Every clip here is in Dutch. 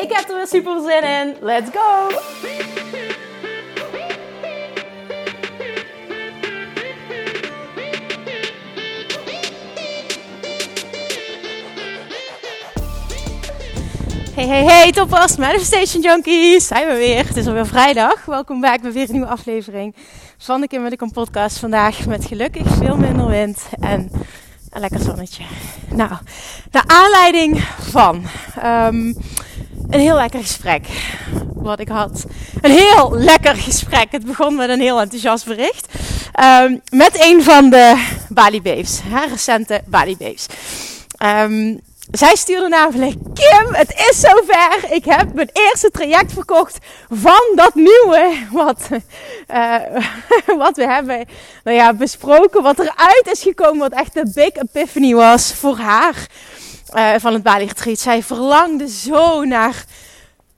Ik heb er weer super zin in. Let's go! Hey, hey, hey, toppers, Manifestation Junkies. Zijn we weer. Het is alweer vrijdag. Welkom bij weer een nieuwe aflevering van de Kim met een podcast. Vandaag met gelukkig veel minder wind en een lekker zonnetje. Nou, de aanleiding van um, een heel lekker gesprek wat ik had. Een heel lekker gesprek. Het begon met een heel enthousiast bericht. Um, met een van de Bali Babes. Hè, recente Bali Babes. Um, zij stuurde namelijk: Kim, het is zover. Ik heb mijn eerste traject verkocht van dat nieuwe. Wat, uh, wat we hebben nou ja, besproken. Wat eruit is gekomen. Wat echt de big epiphany was voor haar. Uh, van het Bali Retreat. Zij verlangde zo naar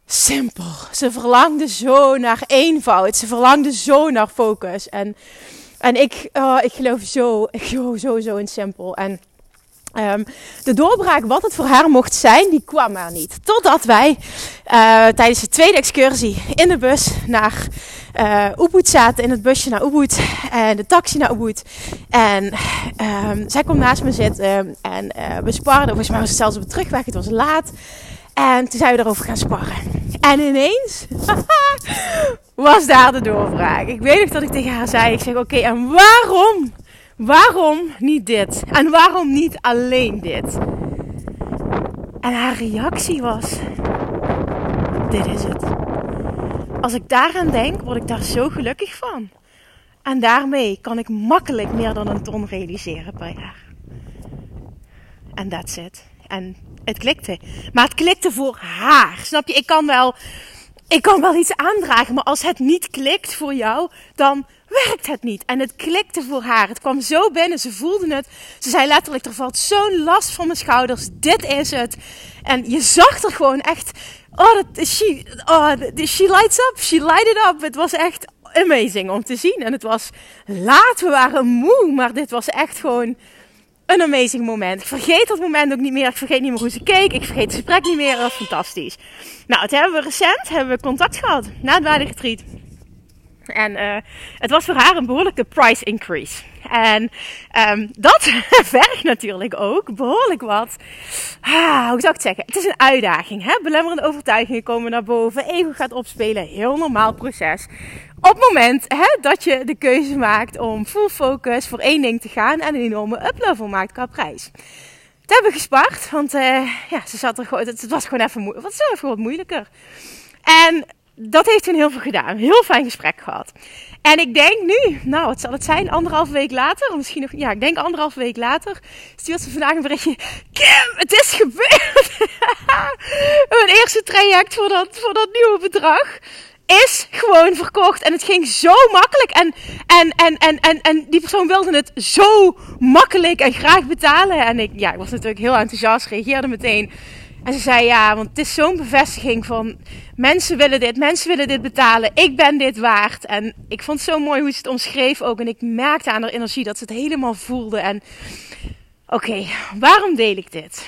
simpel. Ze verlangde zo naar eenvoud. Ze verlangde zo naar focus. En, en ik, uh, ik geloof zo, ik zo, zo in simpel. En Um, de doorbraak, wat het voor haar mocht zijn, die kwam er niet. Totdat wij uh, tijdens de tweede excursie in de bus naar uh, Ubud zaten, in het busje naar Ubud en de taxi naar Ubud. En um, zij kwam naast me zitten en uh, we sparden, volgens mij was het zelfs op de terugweg, het was laat. En toen zijn we erover gaan sparren. En ineens was daar de doorbraak. Ik weet nog dat ik tegen haar zei, ik zeg oké, en waarom Waarom niet dit? En waarom niet alleen dit? En haar reactie was: Dit is het. Als ik daaraan denk, word ik daar zo gelukkig van. En daarmee kan ik makkelijk meer dan een ton realiseren per jaar. En that's it. En het klikte. Maar het klikte voor haar. Snap je? Ik kan wel, ik kan wel iets aandragen, maar als het niet klikt voor jou, dan werkt het niet. En het klikte voor haar. Het kwam zo binnen. Ze voelde het. Ze zei letterlijk, er valt zo'n last van mijn schouders. Dit is het. En je zag er gewoon echt... Oh, dat, she, oh, she lights up. She lighted up. Het was echt amazing om te zien. En het was laat. We waren moe. Maar dit was echt gewoon een amazing moment. Ik vergeet dat moment ook niet meer. Ik vergeet niet meer hoe ze keek. Ik vergeet het gesprek niet meer. Dat was fantastisch. Nou, het hebben we recent hebben we contact gehad. Na het Retreat. En uh, het was voor haar een behoorlijke price increase. En um, dat vergt natuurlijk ook behoorlijk wat. Ah, hoe zou ik het zeggen? Het is een uitdaging. Hè? Belemmerende overtuigingen komen naar boven. Ego gaat opspelen. Heel normaal proces. Op het moment hè, dat je de keuze maakt om full focus voor één ding te gaan en een enorme uplevel maakt qua prijs. Het hebben we gespart, want uh, ja, ze zat er gewoon, het was gewoon even, het was even wat moeilijker. En dat heeft toen heel veel gedaan. Heel fijn gesprek gehad. En ik denk nu, nou wat zal het zijn, anderhalve week later, of misschien nog, ja, ik denk anderhalve week later, stuurt ze vandaag een berichtje. Kim, het is gebeurd! Mijn eerste traject voor dat, voor dat nieuwe bedrag is gewoon verkocht. En het ging zo makkelijk. En, en, en, en, en, en die persoon wilde het zo makkelijk en graag betalen. En ik, ja, ik was natuurlijk heel enthousiast, reageerde meteen. En ze zei ja, want het is zo'n bevestiging van mensen willen dit, mensen willen dit betalen, ik ben dit waard. En ik vond het zo mooi hoe ze het omschreef ook. En ik merkte aan haar energie dat ze het helemaal voelde. En oké, waarom deel ik dit?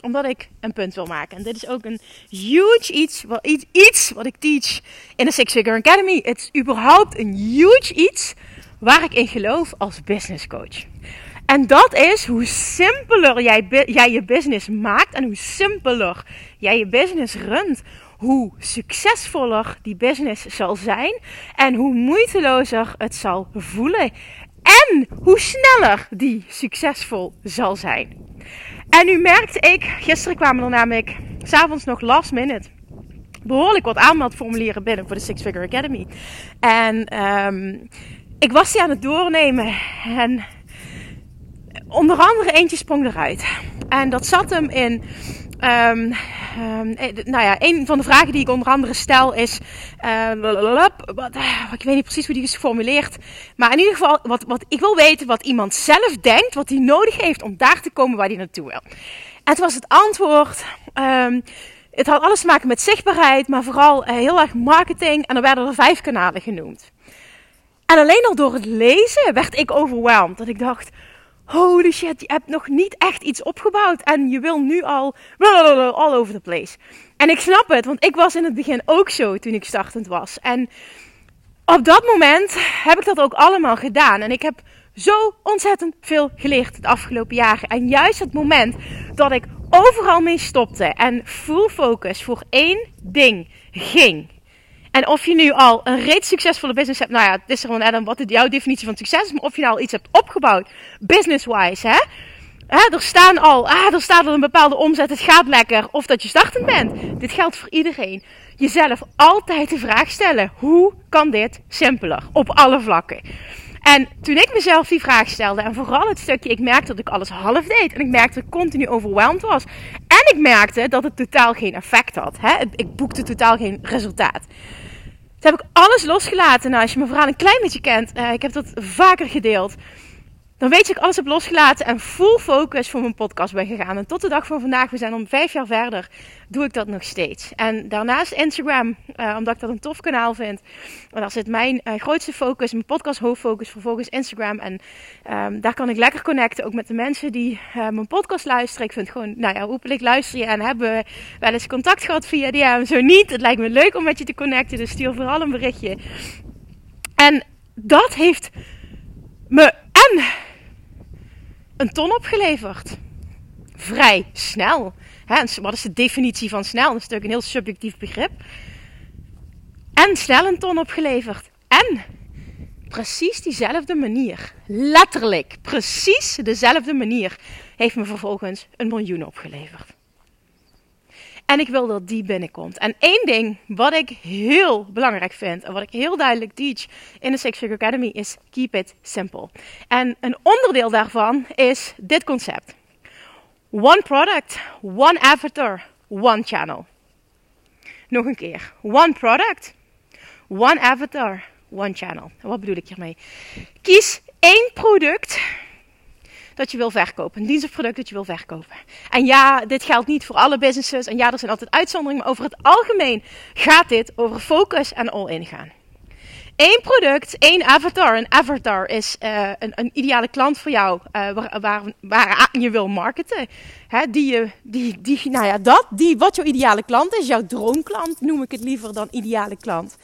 Omdat ik een punt wil maken. En dit is ook een huge iets, wat, iets, iets wat ik teach in de Six Figure Academy. Het is überhaupt een huge iets waar ik in geloof als business coach. En dat is hoe simpeler jij, jij je business maakt en hoe simpeler jij je business runt, hoe succesvoller die business zal zijn en hoe moeitelozer het zal voelen. En hoe sneller die succesvol zal zijn. En nu merkte ik, gisteren kwamen er namelijk s'avonds nog last minute behoorlijk wat aanmeldformulieren binnen voor de Six Figure Academy. En um, ik was die aan het doornemen en onder andere eentje sprong eruit. En dat zat hem in um, Um, nou ja, een van de vragen die ik onder andere stel is. Uh, wat, ik weet niet precies hoe die is geformuleerd. Maar in ieder geval, wat, wat, ik wil weten wat iemand zelf denkt, wat hij nodig heeft om daar te komen waar hij naartoe wil. En het was het antwoord. Het had alles te maken met zichtbaarheid, maar vooral heel erg marketing. En er werden er vijf kanalen genoemd. En alleen al door het lezen werd ik overweldigd. Dat ik dacht, holy shit, je hebt nog niet echt iets opgebouwd. En je wil nu al all over the place. En ik snap het, want ik was in het begin ook zo toen ik startend was. En op dat moment heb ik dat ook allemaal gedaan. En ik heb zo ontzettend veel geleerd het afgelopen jaren. En juist het moment dat ik overal mee stopte en full focus voor één ding ging. En of je nu al een reeds succesvolle business hebt, nou ja, het is er gewoon Adam, wat is jouw definitie van succes maar of je nou al iets hebt opgebouwd, business-wise, hè. hè. Er staan al, ah, er staat al een bepaalde omzet, het gaat lekker, of dat je startend bent. Dit geldt voor iedereen. Jezelf altijd de vraag stellen, hoe kan dit simpeler? Op alle vlakken. En toen ik mezelf die vraag stelde, en vooral het stukje, ik merkte dat ik alles half deed. En ik merkte dat ik continu overweldigd was. En ik merkte dat het totaal geen effect had. Hè? Ik boekte totaal geen resultaat. Toen heb ik alles losgelaten. Nou, als je mijn verhaal een klein beetje kent, uh, ik heb dat vaker gedeeld. Dan weet je dat ik alles heb losgelaten en full focus voor mijn podcast ben gegaan. En tot de dag van vandaag, we zijn om vijf jaar verder, doe ik dat nog steeds. En daarnaast Instagram, uh, omdat ik dat een tof kanaal vind. Maar daar zit mijn uh, grootste focus, mijn podcast hoofdfocus, vervolgens Instagram. En um, daar kan ik lekker connecten, ook met de mensen die uh, mijn podcast luisteren. Ik vind gewoon, nou ja, hopelijk luister je en hebben we wel eens contact gehad via DM. Zo niet, het lijkt me leuk om met je te connecten, dus stuur vooral een berichtje. En dat heeft me en een ton opgeleverd. Vrij snel. Hè, wat is de definitie van snel? Dat is natuurlijk een heel subjectief begrip. En snel een ton opgeleverd. En precies diezelfde manier, letterlijk precies dezelfde manier, heeft me vervolgens een miljoen opgeleverd. En ik wil dat die binnenkomt. En één ding wat ik heel belangrijk vind en wat ik heel duidelijk teach in de Six Figure Academy is keep it simple. En een onderdeel daarvan is dit concept. One product, one avatar, one channel. Nog een keer. One product, one avatar, one channel. wat bedoel ik hiermee? Kies één product dat je wil verkopen. Een dienst of product dat je wil verkopen. En ja, dit geldt niet voor alle businesses. En ja, er zijn altijd uitzonderingen. Maar over het algemeen gaat dit over focus en all-in gaan. Eén product, één avatar. Een avatar is uh, een, een, ideale klant voor jou, uh, waar, waar, waar, je wil marketen. Hè, die, je, die, die, nou ja, dat, die, wat jouw ideale klant is, jouw droomklant, noem ik het liever dan ideale klant.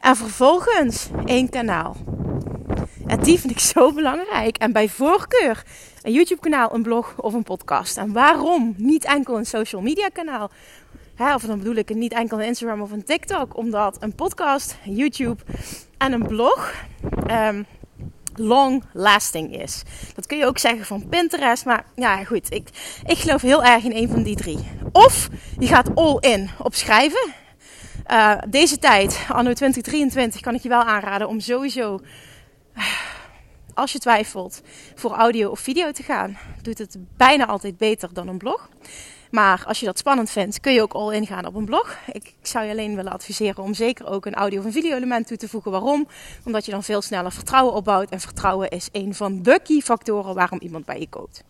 En vervolgens één kanaal. Die vind ik zo belangrijk. En bij voorkeur een YouTube kanaal, een blog of een podcast. En waarom niet enkel een social media kanaal? Hè, of dan bedoel ik niet enkel een Instagram of een TikTok. Omdat een podcast, YouTube en een blog... Um, long lasting is. Dat kun je ook zeggen van Pinterest. Maar ja, goed. Ik, ik geloof heel erg in een van die drie. Of je gaat all in op schrijven. Uh, deze tijd, anno 2023, kan ik je wel aanraden om sowieso als je twijfelt voor audio of video te gaan, doet het bijna altijd beter dan een blog. Maar als je dat spannend vindt, kun je ook all in gaan op een blog. Ik zou je alleen willen adviseren om zeker ook een audio- of een video-element toe te voegen. Waarom? Omdat je dan veel sneller vertrouwen opbouwt. En vertrouwen is een van de key factoren waarom iemand bij je koopt.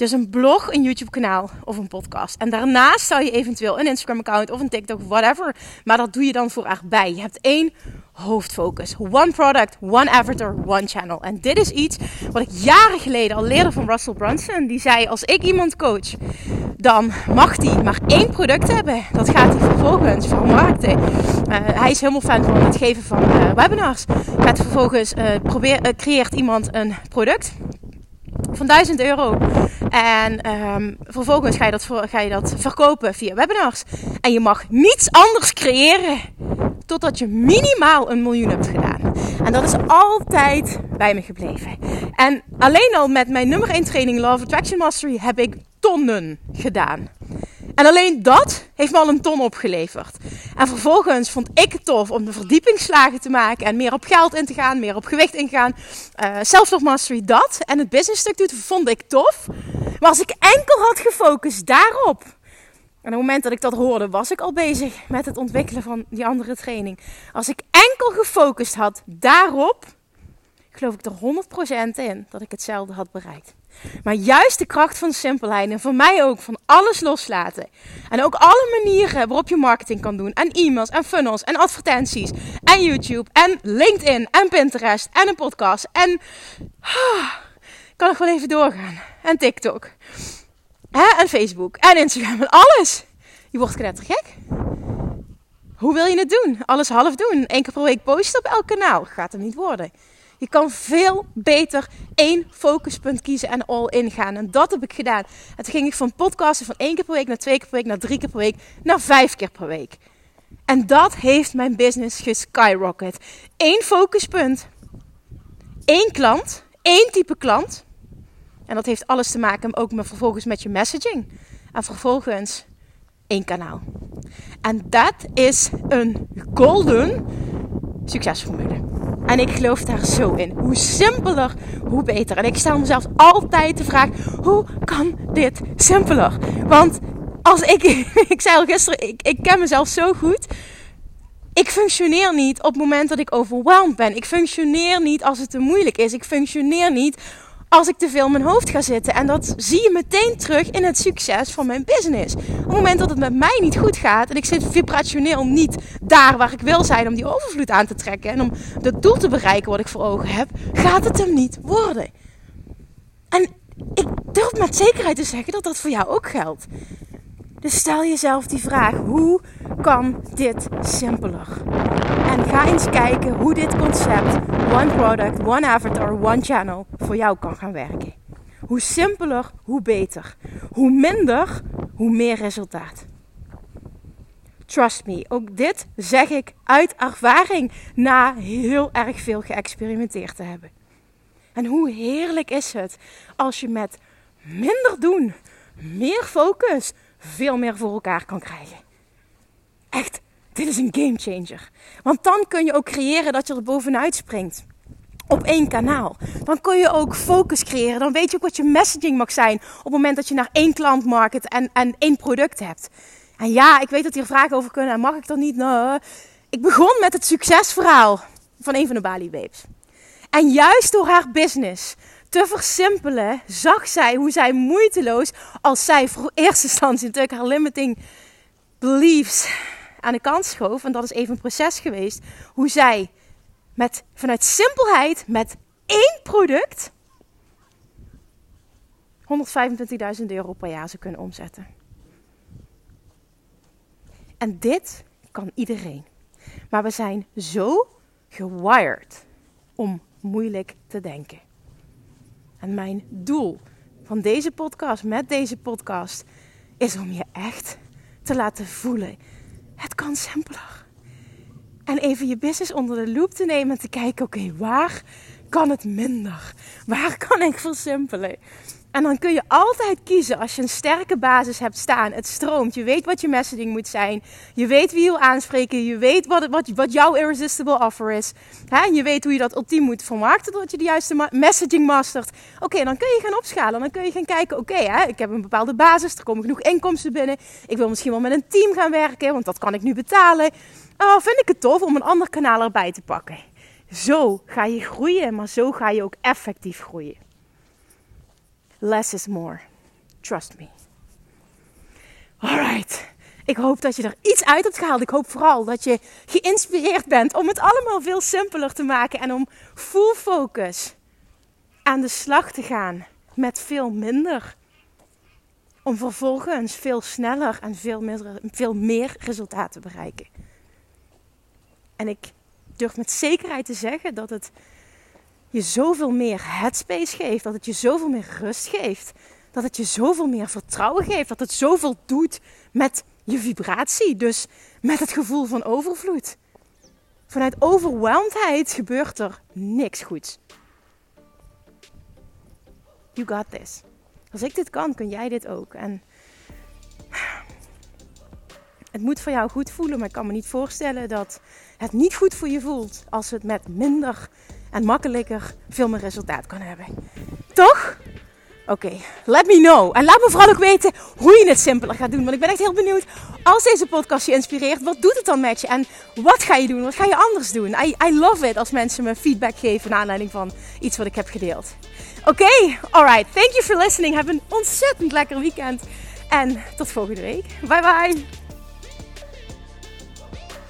Dus een blog, een YouTube kanaal of een podcast. En daarnaast zou je eventueel een Instagram account of een TikTok, whatever. Maar dat doe je dan voor erbij. Je hebt één hoofdfocus. One product, one avatar, one channel. En dit is iets wat ik jaren geleden al leerde van Russell Brunson. Die zei, als ik iemand coach, dan mag die maar één product hebben. Dat gaat hij vervolgens vermarkten. Uh, hij is helemaal fan van het geven van uh, webinars. Gaat vervolgens, uh, probeer, creëert iemand een product van 1000 euro. En um, vervolgens ga je, dat, ga je dat verkopen via webinars. En je mag niets anders creëren totdat je minimaal een miljoen hebt gedaan. En dat is altijd bij me gebleven. En alleen al met mijn nummer 1 training Love Attraction Mastery heb ik tonnen gedaan. En alleen dat heeft me al een ton opgeleverd. En vervolgens vond ik het tof om de verdiepingsslagen te maken en meer op geld in te gaan, meer op gewicht ingaan. Uh, Self-love mastery dat. En het business stuk doet vond ik tof. Maar als ik enkel had gefocust daarop. En op het moment dat ik dat hoorde, was ik al bezig met het ontwikkelen van die andere training. Als ik enkel gefocust had daarop, geloof ik er 100% in dat ik hetzelfde had bereikt. Maar juist de kracht van simpelheid en voor mij ook van alles loslaten. En ook alle manieren waarop je marketing kan doen. En e-mails en funnels en advertenties. En YouTube en LinkedIn en Pinterest en een podcast. En ah, kan nog wel even doorgaan. En TikTok. Hè? En Facebook en Instagram en alles. Je wordt knettergek. Hoe wil je het doen? Alles half doen. Eén keer per week posten op elk kanaal. Gaat hem niet worden. Je kan veel beter één focuspunt kiezen en all in gaan. En dat heb ik gedaan. En toen ging ik van podcasten van één keer per week naar twee keer per week, naar drie keer per week, naar vijf keer per week. En dat heeft mijn business geskyrocket. Eén focuspunt. Eén klant. één type klant. En dat heeft alles te maken ook met vervolgens met je messaging. En vervolgens één kanaal. En dat is een golden succesformule. En ik geloof daar zo in. Hoe simpeler, hoe beter. En ik stel mezelf altijd de vraag: hoe kan dit simpeler? Want als ik, ik zei al gisteren, ik, ik ken mezelf zo goed. Ik functioneer niet op het moment dat ik overweldigd ben. Ik functioneer niet als het te moeilijk is. Ik functioneer niet als ik te veel in mijn hoofd ga zitten. En dat zie je meteen terug in het succes van mijn business. Op het moment dat het met mij niet goed gaat en ik zit vibrationeel niet daar waar ik wil zijn om die overvloed aan te trekken en om het doel te bereiken wat ik voor ogen heb, gaat het hem niet worden. En ik durf met zekerheid te zeggen dat dat voor jou ook geldt. Dus stel jezelf die vraag: hoe kan dit simpeler? En ga eens kijken hoe dit concept, one product, one avatar, one channel, voor jou kan gaan werken. Hoe simpeler, hoe beter. Hoe minder, hoe meer resultaat. Trust me, ook dit zeg ik uit ervaring na heel erg veel geëxperimenteerd te hebben. En hoe heerlijk is het als je met minder doen, meer focus, veel meer voor elkaar kan krijgen. Echt, dit is een game changer. Want dan kun je ook creëren dat je er bovenuit springt. Op één kanaal. Dan kun je ook focus creëren. Dan weet je ook wat je messaging mag zijn. Op het moment dat je naar één klant market en, en één product hebt. En ja, ik weet dat hier vragen over kunnen. En mag ik dat niet? Nou, ik begon met het succesverhaal van een van de Bali Babes. En juist door haar business te versimpelen, zag zij hoe zij moeiteloos, als zij voor eerste instantie natuurlijk haar limiting beliefs aan de kant schoof, en dat is even een proces geweest, hoe zij met, vanuit simpelheid, met één product, 125.000 euro per jaar zou kunnen omzetten. En dit kan iedereen. Maar we zijn zo gewired om moeilijk te denken. En mijn doel van deze podcast, met deze podcast, is om je echt te laten voelen. Het kan simpeler. En even je business onder de loep te nemen en te kijken: oké, waar kan het minder? Waar kan ik versimpelen? En dan kun je altijd kiezen als je een sterke basis hebt staan. Het stroomt. Je weet wat je messaging moet zijn. Je weet wie je wil aanspreken. Je weet wat, wat, jouw irresistible offer is. Hè? En je weet hoe je dat ultiem moet vermarkten. Dat je de juiste messaging mastert. Oké, dan kun je gaan opschalen. Dan kun je gaan kijken. Oké, ik heb een bepaalde basis. Er komen genoeg inkomsten binnen. Ik wil misschien wel met een team gaan werken. Want dat kan ik nu betalen. Oh, vind ik het tof om een ander kanaal erbij te pakken. Zo ga je groeien. Maar zo ga je ook effectief groeien. Less is more. Trust me. Alright. Ik hoop dat je er iets uit hebt gehaald. Ik hoop vooral dat je geïnspireerd bent om het allemaal veel simpeler te maken en om full focus aan de slag te gaan met veel minder. Om vervolgens veel sneller en veel meer, veel meer resultaat te bereiken. En ik durf met zekerheid te zeggen dat het je zoveel meer headspace geeft. Dat het je zoveel meer rust geeft. Dat het je zoveel meer vertrouwen geeft. Dat het zoveel doet met je vibratie. Dus met het gevoel van overvloed. Vanuit overweldigheid gebeurt er niks goeds. You got this. Als ik dit kan, kun jij dit ook. En het moet voor jou goed voelen, maar ik kan me niet voorstellen dat het niet goed voor je voelt als het met minder en makkelijker veel meer resultaat kan hebben. Toch? Oké, let me know. En laat me vooral ook weten hoe je het simpeler gaat doen. Want ik ben echt heel benieuwd, als deze podcast je inspireert, wat doet het dan met je? En wat ga je doen? Wat ga je anders doen? I, I love it als mensen me feedback geven naar aanleiding van iets wat ik heb gedeeld. Oké, alright. Thank you for listening. Heb een ontzettend lekker weekend. En tot volgende week. Bye bye.